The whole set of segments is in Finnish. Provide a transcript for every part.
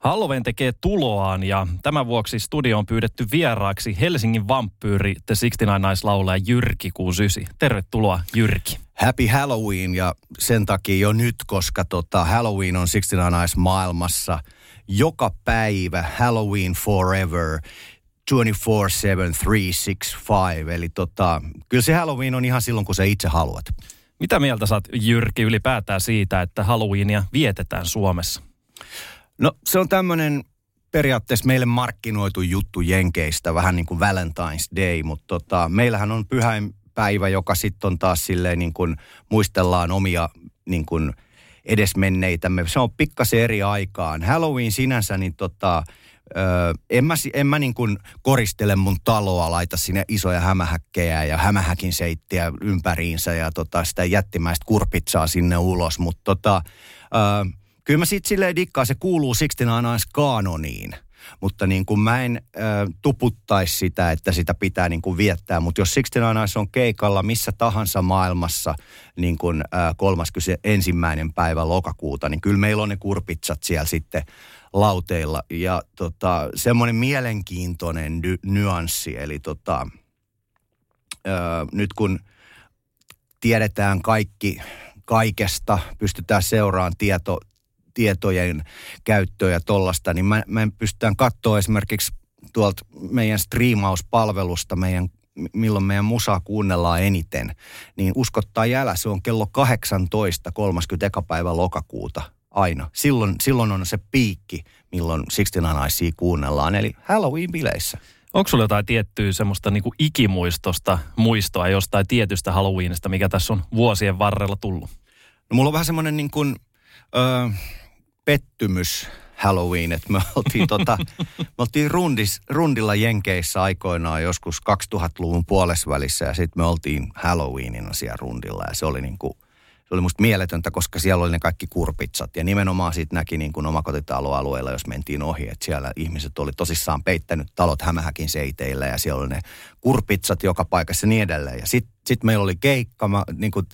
Halloween tekee tuloaan ja tämän vuoksi studio on pyydetty vieraaksi Helsingin vampyyri The 69 Nice Jyrki 69. Tervetuloa Jyrki. Happy Halloween ja sen takia jo nyt, koska tota Halloween on 69 Nice maailmassa joka päivä Halloween forever. 24-7, 365. Eli tota, kyllä se Halloween on ihan silloin, kun sä itse haluat. Mitä mieltä saat Jyrki ylipäätään siitä, että Halloweenia vietetään Suomessa? No se on tämmöinen periaatteessa meille markkinoitu juttu Jenkeistä, vähän niin kuin Valentine's Day, mutta tota, meillähän on pyhäinpäivä, joka sitten on taas silleen niin kuin muistellaan omia niin kuin edesmenneitämme. Se on pikkasen eri aikaan. Halloween sinänsä, niin tota, Öö, en mä, en mä niin kuin koristele mun taloa, laita sinne isoja hämähäkkejä ja hämähäkin seittiä ympäriinsä ja tota, sitä jättimäistä kurpitsaa sinne ulos. Mutta tota, öö, kyllä mä sitten silleen dikkaan, se kuuluu siksi aina kaanoniin. Mutta niin kuin mä en äh, tuputtaisi sitä, että sitä pitää niin kuin viettää. Mutta jos Sixteen Eyes on keikalla missä tahansa maailmassa niin kuin äh, 31. päivä lokakuuta, niin kyllä meillä on ne kurpitsat siellä sitten lauteilla. Ja tota, semmoinen mielenkiintoinen dy- nyanssi, eli tota, äh, nyt kun tiedetään kaikki kaikesta, pystytään seuraamaan tieto, tietojen käyttöä ja tollasta, niin mä, mä pystytään katsoa esimerkiksi tuolta meidän striimauspalvelusta, meidän, milloin meidän musaa kuunnellaan eniten, niin uskottaa jälä, se on kello 18, 30. päivä lokakuuta aina. Silloin, silloin on se piikki, milloin 69 Naisia kuunnellaan, eli Halloween-bileissä. Onko sulla jotain tiettyä semmoista niinku ikimuistosta muistoa jostain tietystä Halloweenista, mikä tässä on vuosien varrella tullut? No mulla on vähän semmoinen niin kuin, öö, pettymys Halloween, että me oltiin, tota, me oltiin rundis, rundilla Jenkeissä aikoinaan joskus 2000-luvun puolesvälissä ja sitten me oltiin Halloweenina siellä rundilla ja se oli niin kuin, se oli musta mieletöntä, koska siellä oli ne kaikki kurpitsat. Ja nimenomaan siitä näki niin kuin omakotitaloalueella, jos mentiin ohi, että siellä ihmiset oli tosissaan peittänyt talot hämähäkin seiteillä ja siellä oli ne kurpitsat joka paikassa ja niin edelleen. Ja sitten sit meillä oli keikka, mä niin kuin,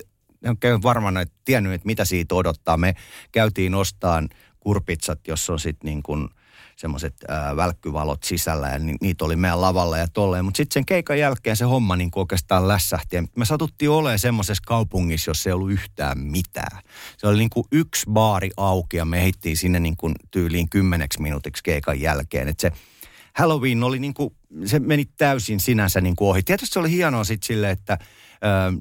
en varmaan tiennyt, että mitä siitä odottaa. Me käytiin ostaan kurpitsat, jossa on sitten niin kuin semmoiset välkkyvalot sisällä ja ni, niitä oli meidän lavalla ja tolleen. Mutta sitten sen keikan jälkeen se homma niin oikeastaan lässähti. Ja me satuttiin olemaan semmoisessa kaupungissa, jossa ei ollut yhtään mitään. Se oli niin kuin yksi baari auki ja me heittiin sinne niin kuin tyyliin kymmeneksi minuutiksi keikan jälkeen. Että se Halloween oli niin kuin, se meni täysin sinänsä niin kuin ohi. Tietysti se oli hienoa sitten silleen, että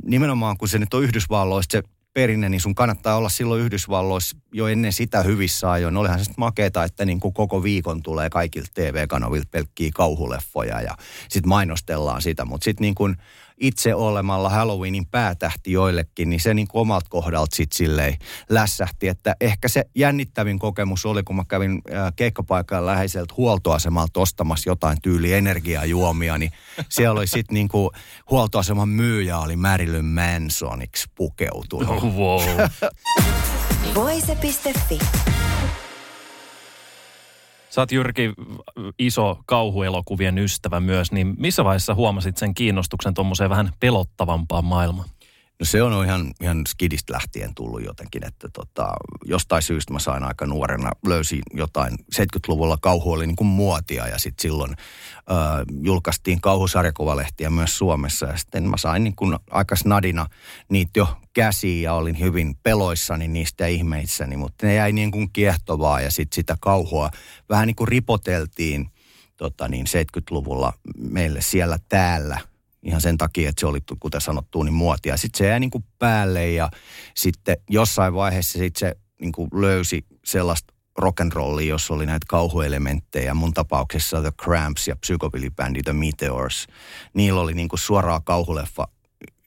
nimenomaan kun se nyt on Yhdysvalloista se perinne, niin sun kannattaa olla silloin Yhdysvalloissa jo ennen sitä hyvissä ajoin. Olihan se makeeta, että niin kuin koko viikon tulee kaikilta TV-kanavilta pelkkiä kauhuleffoja ja sitten mainostellaan sitä. Mutta sitten niin kuin itse olemalla Halloweenin päätähti joillekin, niin se niin kuin omalta kohdalta sitten silleen lässähti. Että ehkä se jännittävin kokemus oli, kun mä kävin keikkapaikan läheiseltä huoltoasemalta ostamassa jotain tyyli energiajuomia, niin siellä oli sitten niin kuin huoltoaseman myyjä oli Marilyn Mansoniksi pukeutunut. Wow. Voise.fi. Sä oot Jyrki iso kauhuelokuvien ystävä myös, niin missä vaiheessa huomasit sen kiinnostuksen tuommoiseen vähän pelottavampaan maailmaan? No se on ihan, ihan skidistä lähtien tullut jotenkin, että tota, jostain syystä mä sain aika nuorena, löysin jotain, 70-luvulla kauhu oli niin kuin muotia ja sitten silloin äh, julkaistiin kauhusarjakuvalehtiä myös Suomessa ja sitten mä sain niin kuin aika snadina niitä jo käsiin ja olin hyvin peloissani niistä ihmeissäni, mutta ne jäi niin kuin kiehtovaa ja sitten sitä kauhua vähän niin kuin ripoteltiin tota niin 70-luvulla meille siellä täällä – ihan sen takia, että se oli, kuten sanottu, niin muotia. Sitten se jäi niin kuin päälle ja sitten jossain vaiheessa sitten se niin kuin löysi sellaista rock'n'rollia, jossa oli näitä kauhuelementtejä. Mun tapauksessa The Cramps ja psykobilibändi The Meteors. Niillä oli niin kuin suoraa kauhuleffa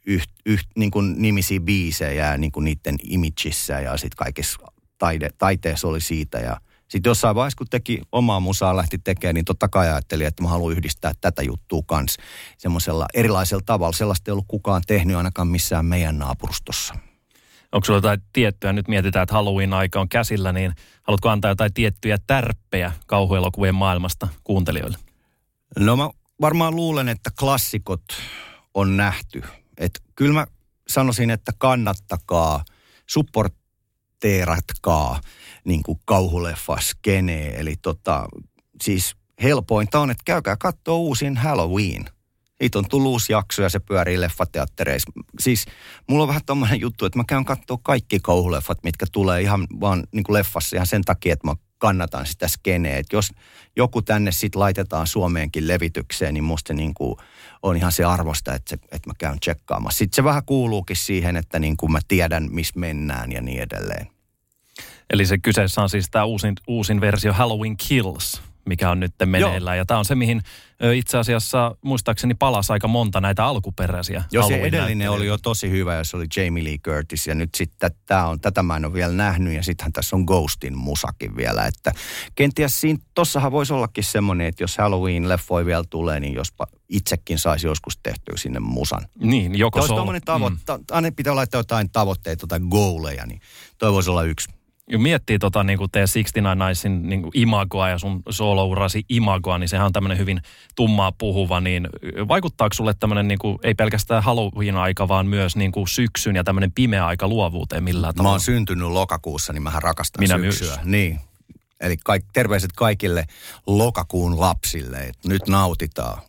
yht, yht, niin kuin nimisiä biisejä niin kuin niiden imageissa ja sitten kaikessa taide, taiteessa oli siitä ja Sitten jossain vaiheessa, kun teki omaa musaa, lähti tekemään, niin totta kai ajattelin, että mä haluan yhdistää tätä juttua kanssa semmoisella erilaisella tavalla. Sellaista ei ollut kukaan tehnyt ainakaan missään meidän naapurustossa. Onko sulla jotain tiettyä, nyt mietitään, että Halloween-aika on käsillä, niin haluatko antaa jotain tiettyjä tärppejä kauhuelokuvien maailmasta kuuntelijoille? No mä varmaan luulen, että klassikot on nähty. Et kyllä mä sanoisin, että kannattakaa, supporteeratkaa niin kuin kauhuleffa skenee. Eli tota, siis helpointa on, että käykää katsoa uusin Halloween – siitä on tullut uusi jakso ja se pyörii leffateattereissa. Siis mulla on vähän tommoinen juttu, että mä käyn katsoa kaikki kauhuleffat, mitkä tulee ihan vaan niin kuin leffassa ihan sen takia, että mä kannatan sitä skeneä. Että jos joku tänne sitten laitetaan Suomeenkin levitykseen, niin musta niin kuin on ihan se arvosta, että, se, että mä käyn tsekkaamassa. Sitten se vähän kuuluukin siihen, että niin kuin mä tiedän, missä mennään ja niin edelleen. Eli se kyseessä on siis tämä uusin, uusin versio Halloween Kills mikä on nyt meneillään. Joo. Ja tämä on se, mihin itse asiassa muistaakseni palasi aika monta näitä alkuperäisiä Joo, se edellinen oli jo tosi hyvä, ja se oli Jamie Lee Curtis. Ja nyt sitten tämä on, tätä mä en ole vielä nähnyt, ja sittenhän tässä on Ghostin musakin vielä. Että kenties siinä, tossahan voisi ollakin semmoinen, että jos Halloween-leffoi vielä tulee, niin jospa itsekin saisi joskus tehtyä sinne musan. Niin, joko se on. Tavo- mm. aina pitää laittaa jotain tavoitteita tai goaleja, niin toi voisi olla yksi miettii tota niin kuin teidän 69 Nicein niin kuin imagoa ja sun solourasi imagoa, niin sehän on tämmöinen hyvin tummaa puhuva, niin vaikuttaako sulle tämmöinen niin kuin, ei pelkästään Halloween-aika, vaan myös niin kuin syksyn ja tämmöinen pimeä aika luovuuteen millään tavalla? Mä oon syntynyt lokakuussa, niin mähän rakastan Minä syksyä. Myös. Niin. Eli kaik, terveiset kaikille lokakuun lapsille, että nyt nautitaan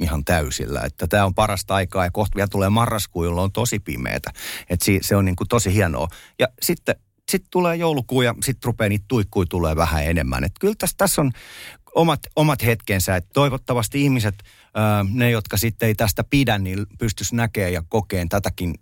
ihan täysillä. Että tämä on parasta aikaa ja kohta vielä tulee marraskuu, jolloin on tosi pimeätä. Että se on niin kuin tosi hienoa. Ja sitten sitten tulee joulukuu ja sitten rupeaa niitä tuikkuja tulee vähän enemmän. Et kyllä tässä, tässä on omat, omat hetkensä, että toivottavasti ihmiset, ne jotka sitten ei tästä pidä, niin pystyisi näkemään ja kokeen tätäkin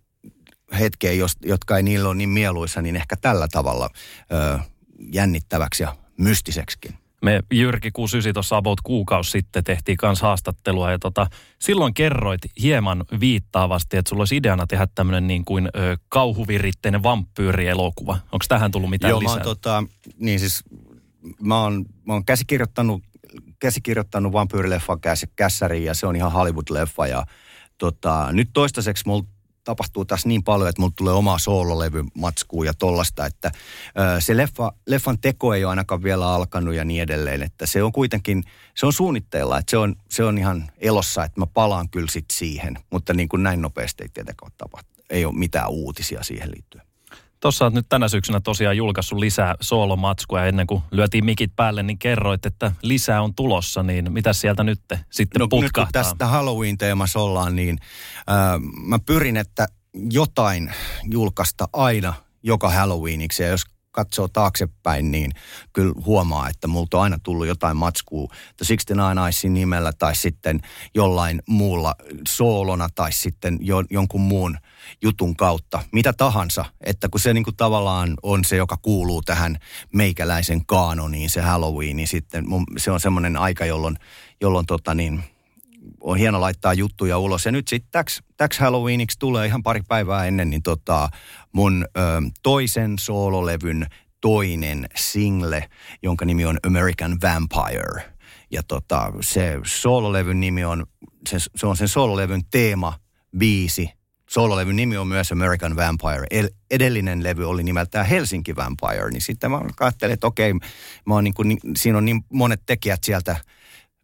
hetkeä, jos, jotka ei niillä ole niin mieluissa, niin ehkä tällä tavalla ää, jännittäväksi ja mystiseksikin. Me Jyrki 69 tuossa about kuukausi sitten tehtiin kanssa haastattelua ja tota, silloin kerroit hieman viittaavasti, että sulla olisi ideana tehdä tämmöinen niin kuin ö, kauhuviritteinen vampyyrielokuva. Onko tähän tullut mitään Joo, lisää? Joo, tota, niin siis mä oon, mä oon käsikirjoittanut, käsikirjoittanut vampyyrileffan käs, kässäriin ja se on ihan Hollywood-leffa ja tota, nyt toistaiseksi mulla tapahtuu tässä niin paljon, että mulla tulee oma soololevy matskuu ja tollasta, että se leffa, leffan teko ei ole ainakaan vielä alkanut ja niin edelleen, että se on kuitenkin, se on suunnitteilla, että se on, se on ihan elossa, että mä palaan kyllä sit siihen, mutta niin kuin näin nopeasti ei tietenkään tapahtu. Ei ole mitään uutisia siihen liittyen. Tuossa olet nyt tänä syksynä tosiaan julkaissut lisää soolomatskua ja ennen kuin lyötiin mikit päälle, niin kerroit, että lisää on tulossa, niin mitä sieltä nyt sitten no, putkahtaa? Nyt kun tästä Halloween-teemassa ollaan, niin äh, mä pyrin, että jotain julkaista aina joka Halloweeniksi ja jos katsoo taaksepäin, niin kyllä huomaa, että multa on aina tullut jotain matskua The 69 Icein nimellä tai sitten jollain muulla soolona tai sitten jo, jonkun muun jutun kautta, mitä tahansa, että kun se niin kuin tavallaan on se, joka kuuluu tähän meikäläisen kaanoniin, se Halloween, niin sitten mun, se on semmoinen aika, jolloin, jolloin tota niin, on hieno laittaa juttuja ulos. Ja nyt sitten täks, täks Halloweeniksi tulee ihan pari päivää ennen, niin tota, mun ö, toisen soololevyn toinen single, jonka nimi on American Vampire. Ja tota, se soololevyn nimi on, se, se on sen soololevyn teema, biisi. Soololevyn nimi on myös American Vampire. edellinen levy oli nimeltään Helsinki Vampire, niin sitten mä ajattelin, että okei, mä oon niin kuin, siinä on niin monet tekijät sieltä –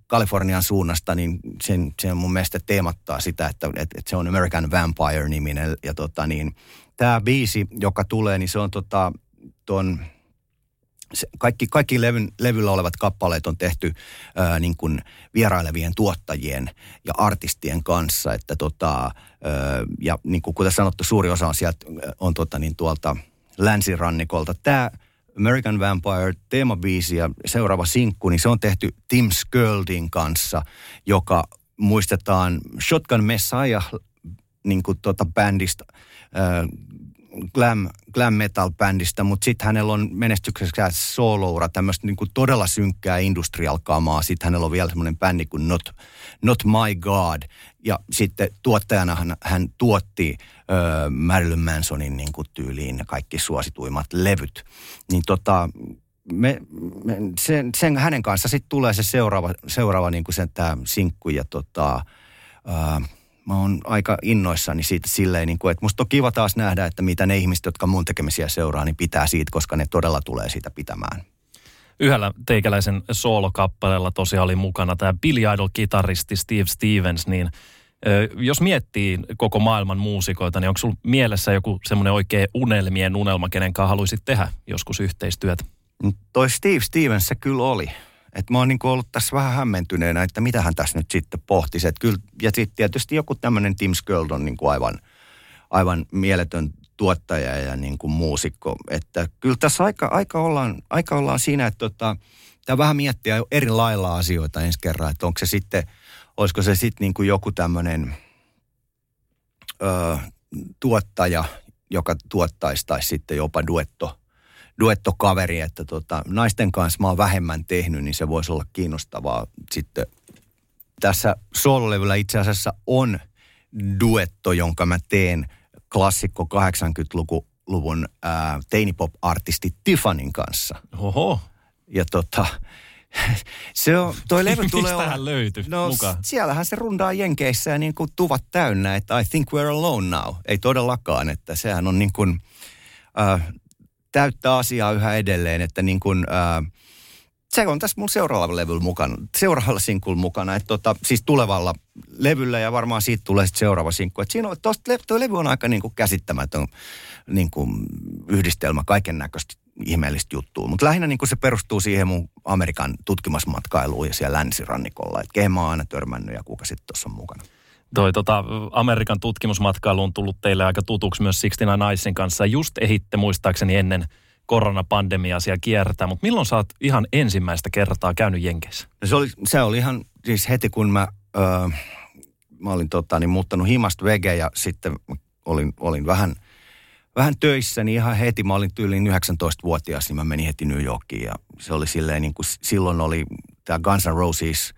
Kalifornian suunnasta, niin sen, sen mun mielestä teemattaa sitä, että, että, että se on American Vampire-niminen. Ja tota niin, tämä biisi, joka tulee, niin se on tota, ton, se, kaikki, kaikki levyn, levyllä olevat kappaleet on tehty ää, niin kuin vierailevien tuottajien ja artistien kanssa. Että tota, ää, ja niin kuin kuten sanottu, suuri osa on sieltä on tota, niin tuolta länsirannikolta. Tämä American Vampire teemabiisi ja seuraava sinkku, niin se on tehty Tim Skirldin kanssa, joka muistetaan Shotgun Messiah niin kuin tuota bändistä, äh, glam, glam metal bändistä, mutta sitten hänellä on menestyksessä sooloura, tämmöistä niin kuin todella synkkää industrial kamaa. Sitten hänellä on vielä semmoinen bändi kuin Not, Not My God. Ja sitten tuottajana hän, hän tuotti öö, Marilyn Mansonin niin kuin tyyliin kaikki suosituimmat levyt. Niin tota, me, me, sen, sen, hänen kanssa sitten tulee se seuraava, seuraava niin kuin sen tämä sinkku ja tota, ää, mä oon aika innoissani siitä silleen, niin kuin, että musta on kiva taas nähdä, että mitä ne ihmiset, jotka mun tekemisiä seuraa, niin pitää siitä, koska ne todella tulee siitä pitämään. Yhdellä teikäläisen soolokappaleella tosiaan oli mukana tämä Billy Idol-kitaristi Steve Stevens, niin jos miettii koko maailman muusikoita, niin onko sulla mielessä joku semmoinen oikein unelmien unelma, kenen kanssa haluaisit tehdä joskus yhteistyötä? Toi Steve Stevens se kyllä oli. Et mä oon niin ollut tässä vähän hämmentyneenä, että mitä hän tässä nyt sitten pohtisi. Et kyllä, ja sitten tietysti joku tämmöinen Tim Skuld on niin kuin aivan, aivan mieletön tuottaja ja niin kuin muusikko. Että kyllä tässä aika, aika, ollaan, aika ollaan siinä, että tota, tämä vähän miettiä eri lailla asioita ensi kerran. Että onko se sitten, olisiko se sitten niin kuin joku tämmöinen tuottaja, joka tuottaisi tai sitten jopa duetto duettokaveri, että tota, naisten kanssa mä oon vähemmän tehnyt, niin se voisi olla kiinnostavaa. Sitten tässä soololevyllä itse asiassa on duetto, jonka mä teen klassikko 80-luvun ää, teinipop-artisti Tiffanin kanssa. Oho. Ja tota, se on, toi levy tulee Mistä löytyi no, mukaan? siellähän se rundaa Jenkeissä ja niin kuin tuvat täynnä, että I think we're alone now. Ei todellakaan, että sehän on niin kuin, äh, täyttä asiaa yhä edelleen, että niin kuin, ää, se on tässä mun seuraavalla levyllä mukana, seuraavalla sinkulla mukana, että tota, siis tulevalla levyllä ja varmaan siitä tulee sitten seuraava sinkku. Että siinä on, tosta, toi levy on aika niin kuin käsittämätön niin kuin yhdistelmä kaiken näköistä ihmeellistä juttua. Mutta lähinnä niin kuin se perustuu siihen mun Amerikan tutkimusmatkailuun ja siellä länsirannikolla. Että kehen mä oon aina törmännyt ja kuka sitten tuossa on mukana. Toi tota, Amerikan tutkimusmatkailu on tullut teille aika tutuksi myös 69 Nicein kanssa. Just ehitte muistaakseni ennen koronapandemiaa siellä kiertää, mutta milloin sä oot ihan ensimmäistä kertaa käynyt Jenkeissä? No se, oli, se oli ihan siis heti kun mä, öö, mä olin tota, niin muuttanut himasta vege ja sitten olin, olin vähän, vähän töissä, niin ihan heti mä olin tyyliin 19-vuotias, niin mä menin heti New Yorkiin ja se oli silleen niin kuin silloin oli tämä Guns N' Roses –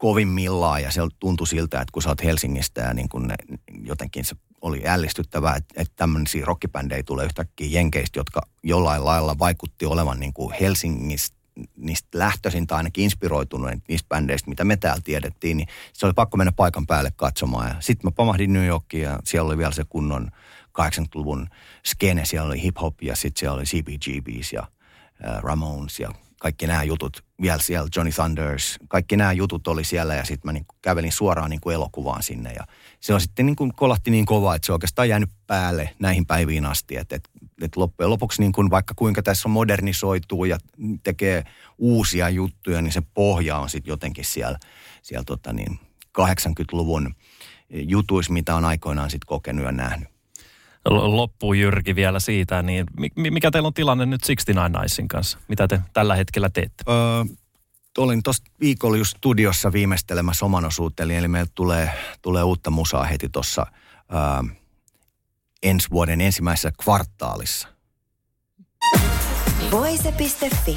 kovimmillaan ja se tuntui siltä, että kun sä oot Helsingistä ja niin kun ne, jotenkin se oli ällistyttävää, että, että tämmöisiä rockipändejä tulee yhtäkkiä Jenkeistä, jotka jollain lailla vaikutti olevan niin kuin Helsingistä niistä lähtöisin tai ainakin inspiroitunut niistä bändeistä, mitä me täällä tiedettiin, niin se oli pakko mennä paikan päälle katsomaan. Sitten mä pamahdin New Yorkiin ja siellä oli vielä se kunnon 80-luvun skene, siellä oli hip-hop ja sitten siellä oli CBGBs ja äh, Ramones ja kaikki nämä jutut, vielä siellä Johnny Thunders, kaikki nämä jutut oli siellä ja sitten mä niin kävelin suoraan niin kuin elokuvaan sinne ja se on sitten niin kuin kolahti niin kovaa, että se on oikeastaan jäänyt päälle näihin päiviin asti, että, että, että loppujen lopuksi niin kuin vaikka kuinka tässä on modernisoituu ja tekee uusia juttuja, niin se pohja on sitten jotenkin siellä, siellä tota niin 80-luvun jutuissa, mitä on aikoinaan sitten kokenut ja nähnyt loppuun Jyrki vielä siitä, niin mikä teillä on tilanne nyt 69 Nicein kanssa? Mitä te tällä hetkellä teette? Öö, olin tuossa viikolla just studiossa viimeistelemässä oman osuuteni, eli meillä tulee, tulee uutta musaa heti tuossa öö, ensi vuoden ensimmäisessä kvartaalissa. Voise.fi